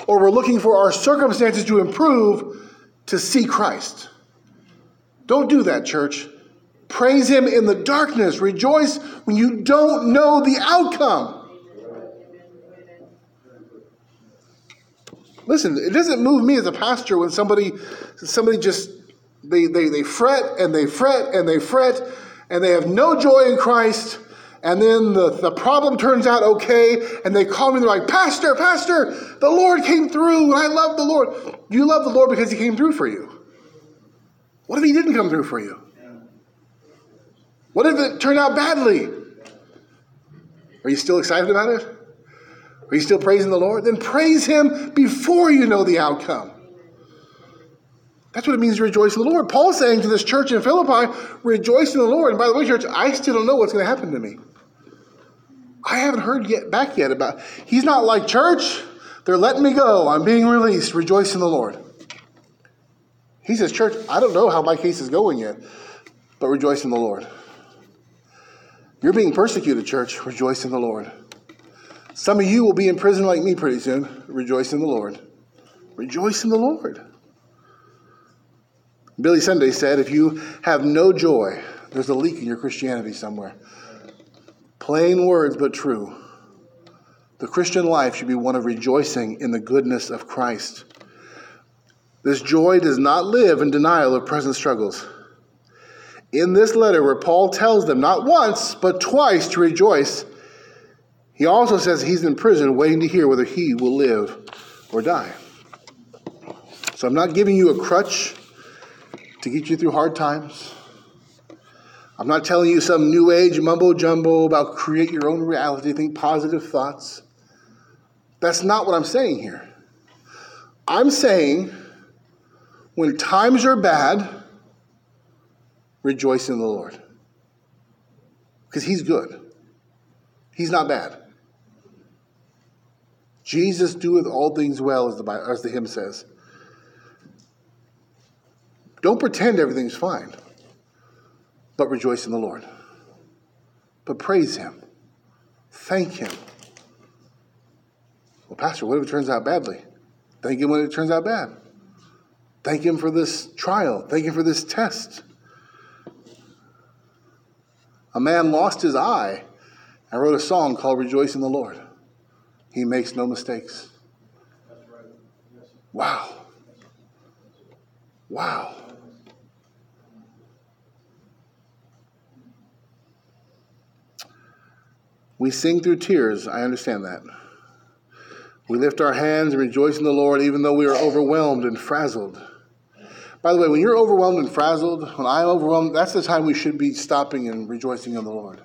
Or we're looking for our circumstances to improve to see Christ. Don't do that, church. Praise Him in the darkness. Rejoice when you don't know the outcome. Listen, it doesn't move me as a pastor when somebody somebody just they, they, they fret and they fret and they fret and they have no joy in Christ. And then the, the problem turns out okay, and they call me they're like, Pastor, Pastor, the Lord came through, and I love the Lord. You love the Lord because He came through for you. What if He didn't come through for you? What if it turned out badly? Are you still excited about it? Are you still praising the Lord? Then praise Him before you know the outcome. That's what it means to rejoice in the Lord. Paul's saying to this church in Philippi, rejoice in the Lord. And by the way, church, I still don't know what's going to happen to me. I haven't heard yet back yet about. He's not like church. They're letting me go. I'm being released. Rejoice in the Lord. He says, church, I don't know how my case is going yet, but rejoice in the Lord. You're being persecuted, church. Rejoice in the Lord. Some of you will be in prison like me pretty soon. Rejoice in the Lord. Rejoice in the Lord. Billy Sunday said, if you have no joy, there's a leak in your Christianity somewhere. Plain words, but true. The Christian life should be one of rejoicing in the goodness of Christ. This joy does not live in denial of present struggles. In this letter, where Paul tells them not once, but twice to rejoice, he also says he's in prison waiting to hear whether he will live or die. So I'm not giving you a crutch to get you through hard times. I'm not telling you some new age mumbo jumbo about create your own reality, think positive thoughts. That's not what I'm saying here. I'm saying when times are bad, rejoice in the Lord. Because He's good, He's not bad. Jesus doeth all things well, as the, as the hymn says. Don't pretend everything's fine, but rejoice in the Lord. But praise Him. Thank Him. Well, Pastor, what if it turns out badly? Thank Him when it turns out bad. Thank Him for this trial. Thank Him for this test. A man lost his eye and wrote a song called Rejoice in the Lord. He makes no mistakes. Wow. Wow. We sing through tears, I understand that. We lift our hands and rejoice in the Lord, even though we are overwhelmed and frazzled. By the way, when you're overwhelmed and frazzled, when I'm overwhelmed, that's the time we should be stopping and rejoicing in the Lord.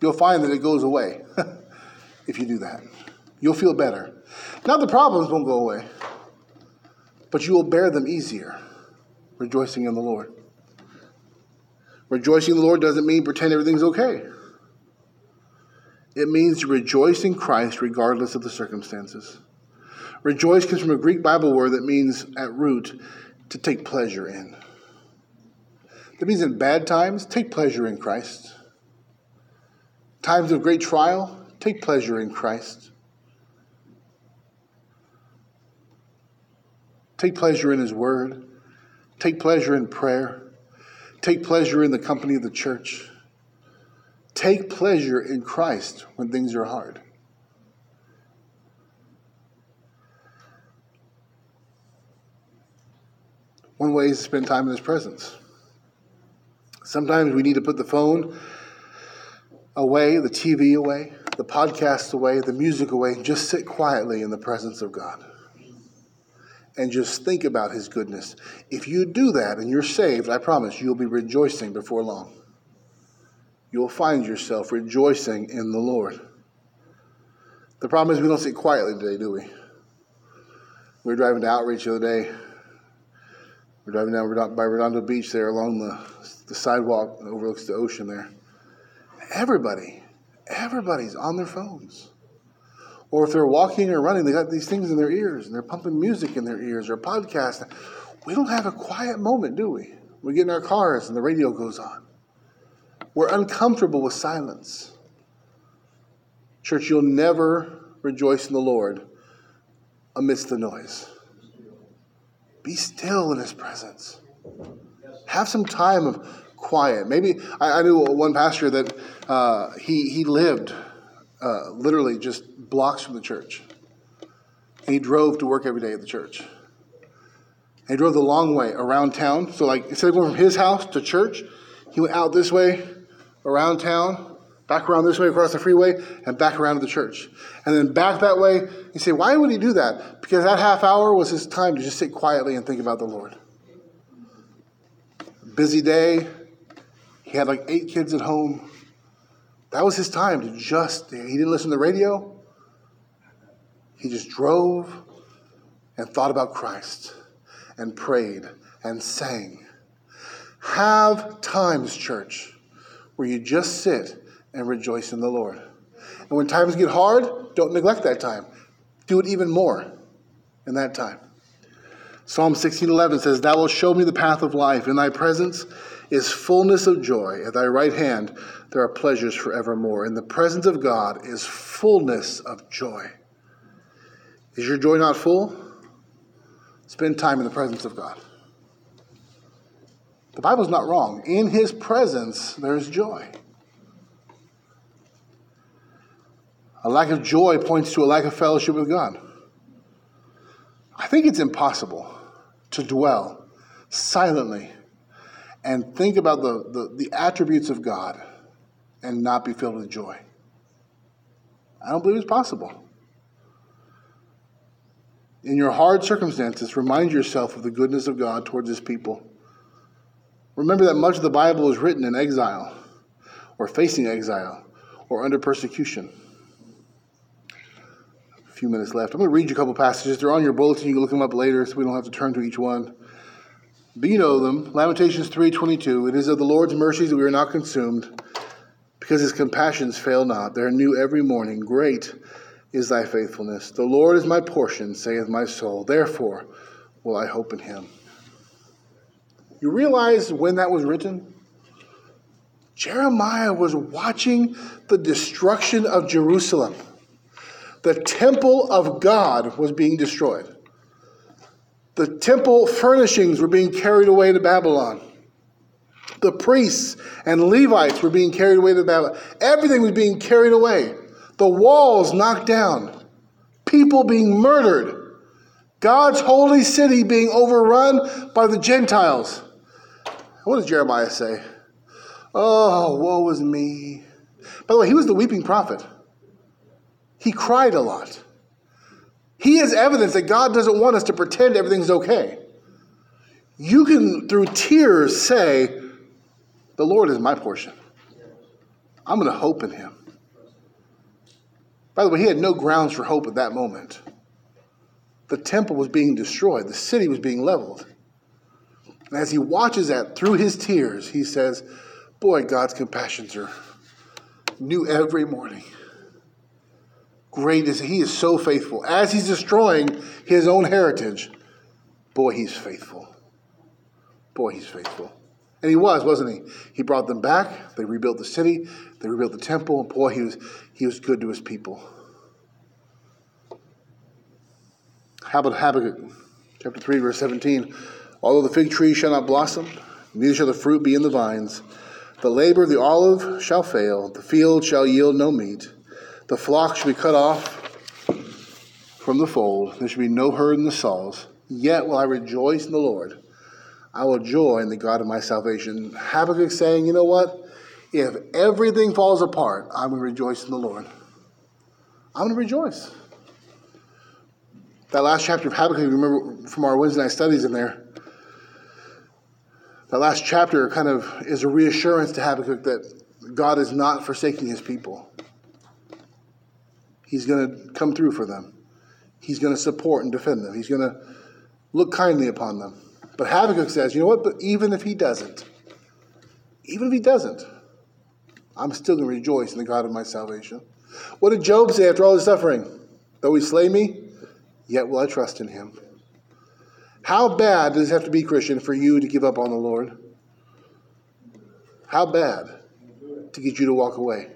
You'll find that it goes away if you do that. You'll feel better. Now, the problems won't go away, but you will bear them easier, rejoicing in the Lord. Rejoicing in the Lord doesn't mean pretend everything's okay. It means to rejoice in Christ regardless of the circumstances. Rejoice comes from a Greek Bible word that means, at root, to take pleasure in. That means in bad times, take pleasure in Christ. Times of great trial, take pleasure in Christ. Take pleasure in His Word. Take pleasure in prayer. Take pleasure in the company of the church. Take pleasure in Christ when things are hard. One way is to spend time in His presence. Sometimes we need to put the phone away, the TV away, the podcast away, the music away, and just sit quietly in the presence of God and just think about His goodness. If you do that and you're saved, I promise you'll be rejoicing before long. You'll find yourself rejoicing in the Lord. The problem is we don't sit quietly today, do we? We were driving to Outreach the other day. We're driving down by Redondo Beach there along the, the sidewalk that overlooks the ocean there. Everybody, everybody's on their phones. Or if they're walking or running, they got these things in their ears and they're pumping music in their ears or podcast. We don't have a quiet moment, do we? We get in our cars and the radio goes on. We're uncomfortable with silence. Church, you'll never rejoice in the Lord amidst the noise. Be still in His presence. Have some time of quiet. Maybe I, I knew one pastor that uh, he he lived uh, literally just blocks from the church. And he drove to work every day at the church. And he drove the long way around town. So, like, instead of going from his house to church, he went out this way, around town, back around this way across the freeway, and back around to the church. And then back that way. You say, why would he do that? Because that half hour was his time to just sit quietly and think about the Lord. Busy day. He had like eight kids at home. That was his time to just, he didn't listen to the radio. He just drove and thought about Christ and prayed and sang. Have times, church, where you just sit and rejoice in the Lord. And when times get hard, don't neglect that time. Do it even more in that time. Psalm 16:11 says, "Thou wilt show me the path of life. In thy presence is fullness of joy. At thy right hand there are pleasures forevermore. In the presence of God is fullness of joy." Is your joy not full? Spend time in the presence of God. The Bible's not wrong. In his presence, there's joy. A lack of joy points to a lack of fellowship with God. I think it's impossible to dwell silently and think about the, the, the, attributes of God and not be filled with joy. I don't believe it's possible. In your hard circumstances, remind yourself of the goodness of God towards his people. Remember that much of the Bible is written in exile, or facing exile, or under persecution. A few minutes left. I'm going to read you a couple passages. They're on your bulletin. You can look them up later so we don't have to turn to each one. But you know them. Lamentations 3.22. It is of the Lord's mercies that we are not consumed, because his compassions fail not. They are new every morning. Great is thy faithfulness. The Lord is my portion, saith my soul. Therefore will I hope in him. You realize when that was written? Jeremiah was watching the destruction of Jerusalem. The temple of God was being destroyed. The temple furnishings were being carried away to Babylon. The priests and Levites were being carried away to Babylon. Everything was being carried away. The walls knocked down. People being murdered. God's holy city being overrun by the Gentiles. What does Jeremiah say? Oh, woe is me. By the way, he was the weeping prophet. He cried a lot. He is evidence that God doesn't want us to pretend everything's okay. You can, through tears, say, The Lord is my portion. I'm going to hope in him. By the way, he had no grounds for hope at that moment. The temple was being destroyed, the city was being leveled. And as he watches that through his tears, he says, Boy, God's compassions are new every morning. Great is he is so faithful. As he's destroying his own heritage, boy, he's faithful. Boy, he's faithful. And he was, wasn't he? He brought them back. They rebuilt the city. They rebuilt the temple. And boy, he was, he was good to his people. How about Habakkuk? Chapter 3, verse 17. Although the fig tree shall not blossom, neither shall the fruit be in the vines, the labor of the olive shall fail, the field shall yield no meat, the flock shall be cut off from the fold, there shall be no herd in the stalls. Yet will I rejoice in the Lord. I will joy in the God of my salvation. Habakkuk saying, you know what? If everything falls apart, I'm going to rejoice in the Lord. I'm going to rejoice. That last chapter of Habakkuk, remember from our Wednesday night studies in there, that last chapter kind of is a reassurance to Habakkuk that God is not forsaking his people. He's going to come through for them. He's going to support and defend them. He's going to look kindly upon them. But Habakkuk says, you know what? But even if he doesn't, even if he doesn't, I'm still going to rejoice in the God of my salvation. What did Job say after all his suffering? Though he slay me, yet will I trust in him. How bad does it have to be, Christian, for you to give up on the Lord? How bad to get you to walk away?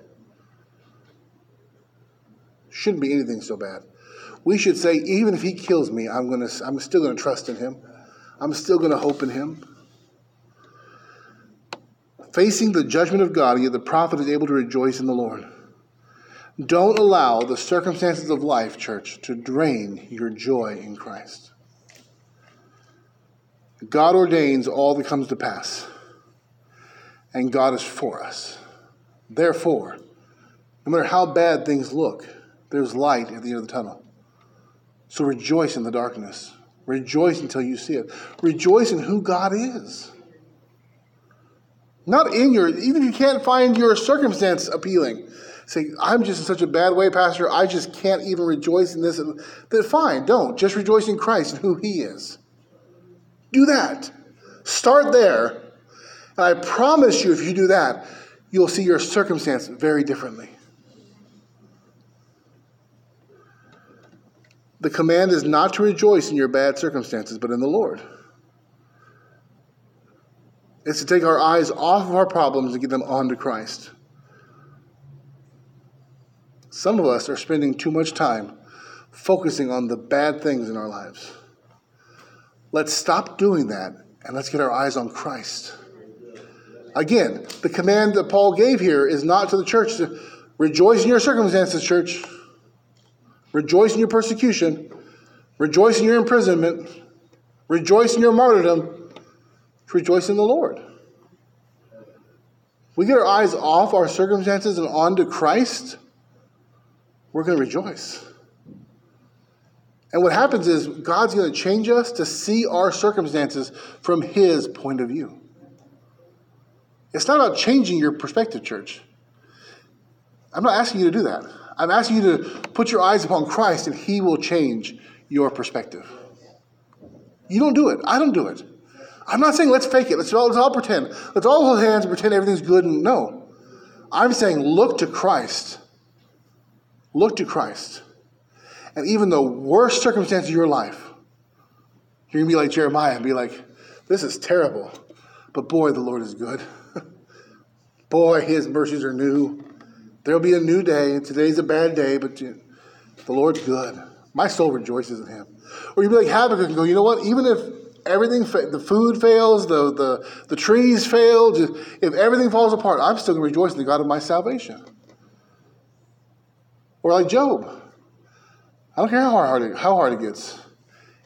Shouldn't be anything so bad. We should say, even if he kills me, I'm gonna I'm still gonna trust in him. I'm still gonna hope in him. Facing the judgment of God, yet the prophet is able to rejoice in the Lord. Don't allow the circumstances of life, church, to drain your joy in Christ. God ordains all that comes to pass, and God is for us. Therefore, no matter how bad things look, there's light at the end of the tunnel. So rejoice in the darkness. Rejoice until you see it. Rejoice in who God is. Not in your, even if you can't find your circumstance appealing. Say, I'm just in such a bad way, Pastor, I just can't even rejoice in this. Then fine, don't. Just rejoice in Christ and who He is. Do that. Start there. And I promise you, if you do that, you'll see your circumstance very differently. The command is not to rejoice in your bad circumstances, but in the Lord. It's to take our eyes off of our problems and get them onto Christ. Some of us are spending too much time focusing on the bad things in our lives. Let's stop doing that and let's get our eyes on Christ. Again, the command that Paul gave here is not to the church to rejoice in your circumstances, church. Rejoice in your persecution. Rejoice in your imprisonment. Rejoice in your martyrdom. Rejoice in the Lord. We get our eyes off our circumstances and onto Christ, we're going to rejoice. And what happens is God's going to change us to see our circumstances from His point of view. It's not about changing your perspective, church. I'm not asking you to do that. I'm asking you to put your eyes upon Christ and He will change your perspective. You don't do it. I don't do it. I'm not saying let's fake it. Let's all, let's all pretend. Let's all hold hands and pretend everything's good. And no. I'm saying look to Christ. Look to Christ. And even the worst circumstance of your life, you're going to be like Jeremiah and be like, this is terrible. But boy, the Lord is good. boy, his mercies are new. There'll be a new day. And today's a bad day, but the Lord's good. My soul rejoices in him. Or you'd be like Habakkuk and go, you know what? Even if everything, the food fails, the, the, the trees fail, just, if everything falls apart, I'm still going to rejoice in the God of my salvation. Or like Job. I don't care how hard it, how hard it gets.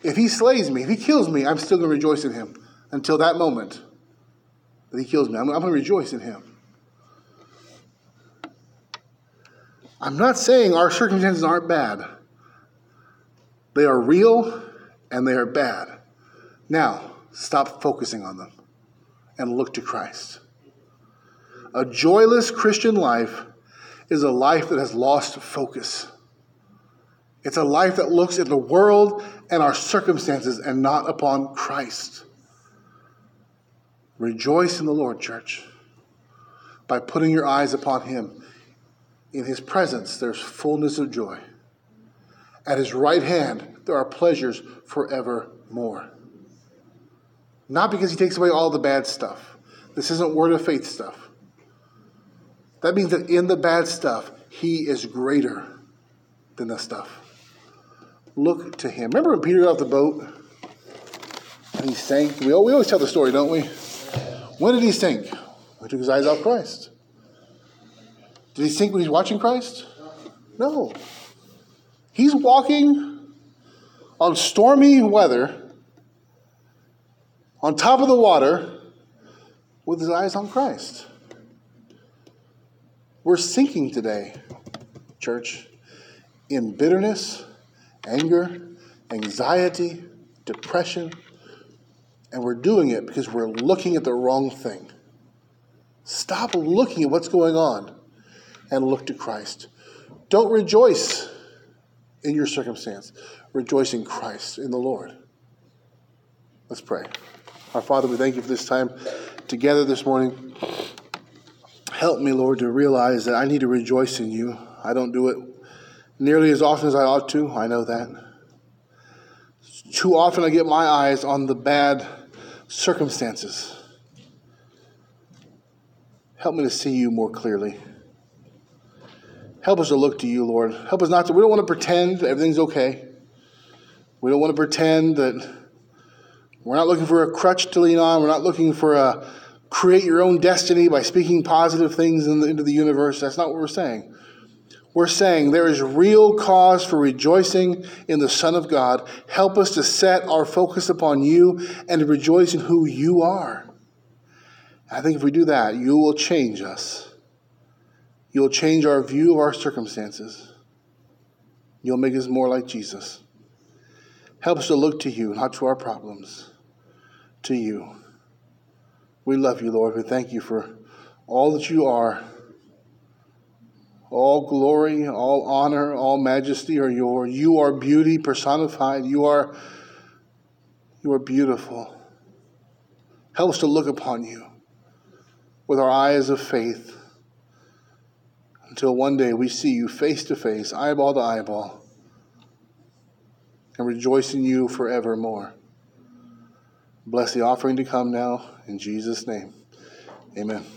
If he slays me, if he kills me, I'm still going to rejoice in him until that moment that he kills me. I'm, I'm going to rejoice in him. I'm not saying our circumstances aren't bad. They are real and they are bad. Now, stop focusing on them and look to Christ. A joyless Christian life is a life that has lost focus. It's a life that looks at the world and our circumstances and not upon Christ. Rejoice in the Lord, church, by putting your eyes upon Him. In His presence, there's fullness of joy. At His right hand, there are pleasures forevermore. Not because He takes away all the bad stuff. This isn't word of faith stuff. That means that in the bad stuff, He is greater than the stuff. Look to Him. Remember when Peter got off the boat and he sank? We we always tell the story, don't we? When did he sink? He took his eyes off Christ. Did he sink when he's watching Christ? No. He's walking on stormy weather, on top of the water, with his eyes on Christ. We're sinking today, church, in bitterness, anger, anxiety, depression, and we're doing it because we're looking at the wrong thing. Stop looking at what's going on and look to Christ. Don't rejoice in your circumstance, rejoice in Christ, in the Lord. Let's pray. Our Father, we thank you for this time together this morning. Help me, Lord, to realize that I need to rejoice in you. I don't do it nearly as often as I ought to. I know that. Too often I get my eyes on the bad circumstances. Help me to see you more clearly. Help us to look to you, Lord. Help us not to, we don't want to pretend everything's okay. We don't want to pretend that we're not looking for a crutch to lean on. We're not looking for a create your own destiny by speaking positive things in the, into the universe. That's not what we're saying we're saying there is real cause for rejoicing in the Son of God. Help us to set our focus upon you and to rejoice in who you are. I think if we do that, you will change us. You'll change our view of our circumstances. You'll make us more like Jesus. Help us to look to you, not to our problems, to you. We love you, Lord. We thank you for all that you are all glory, all honor, all majesty are yours. You are beauty personified. You are, you are beautiful. Help us to look upon you with our eyes of faith until one day we see you face to face, eyeball to eyeball, and rejoice in you forevermore. Bless the offering to come now in Jesus' name. Amen. Amen.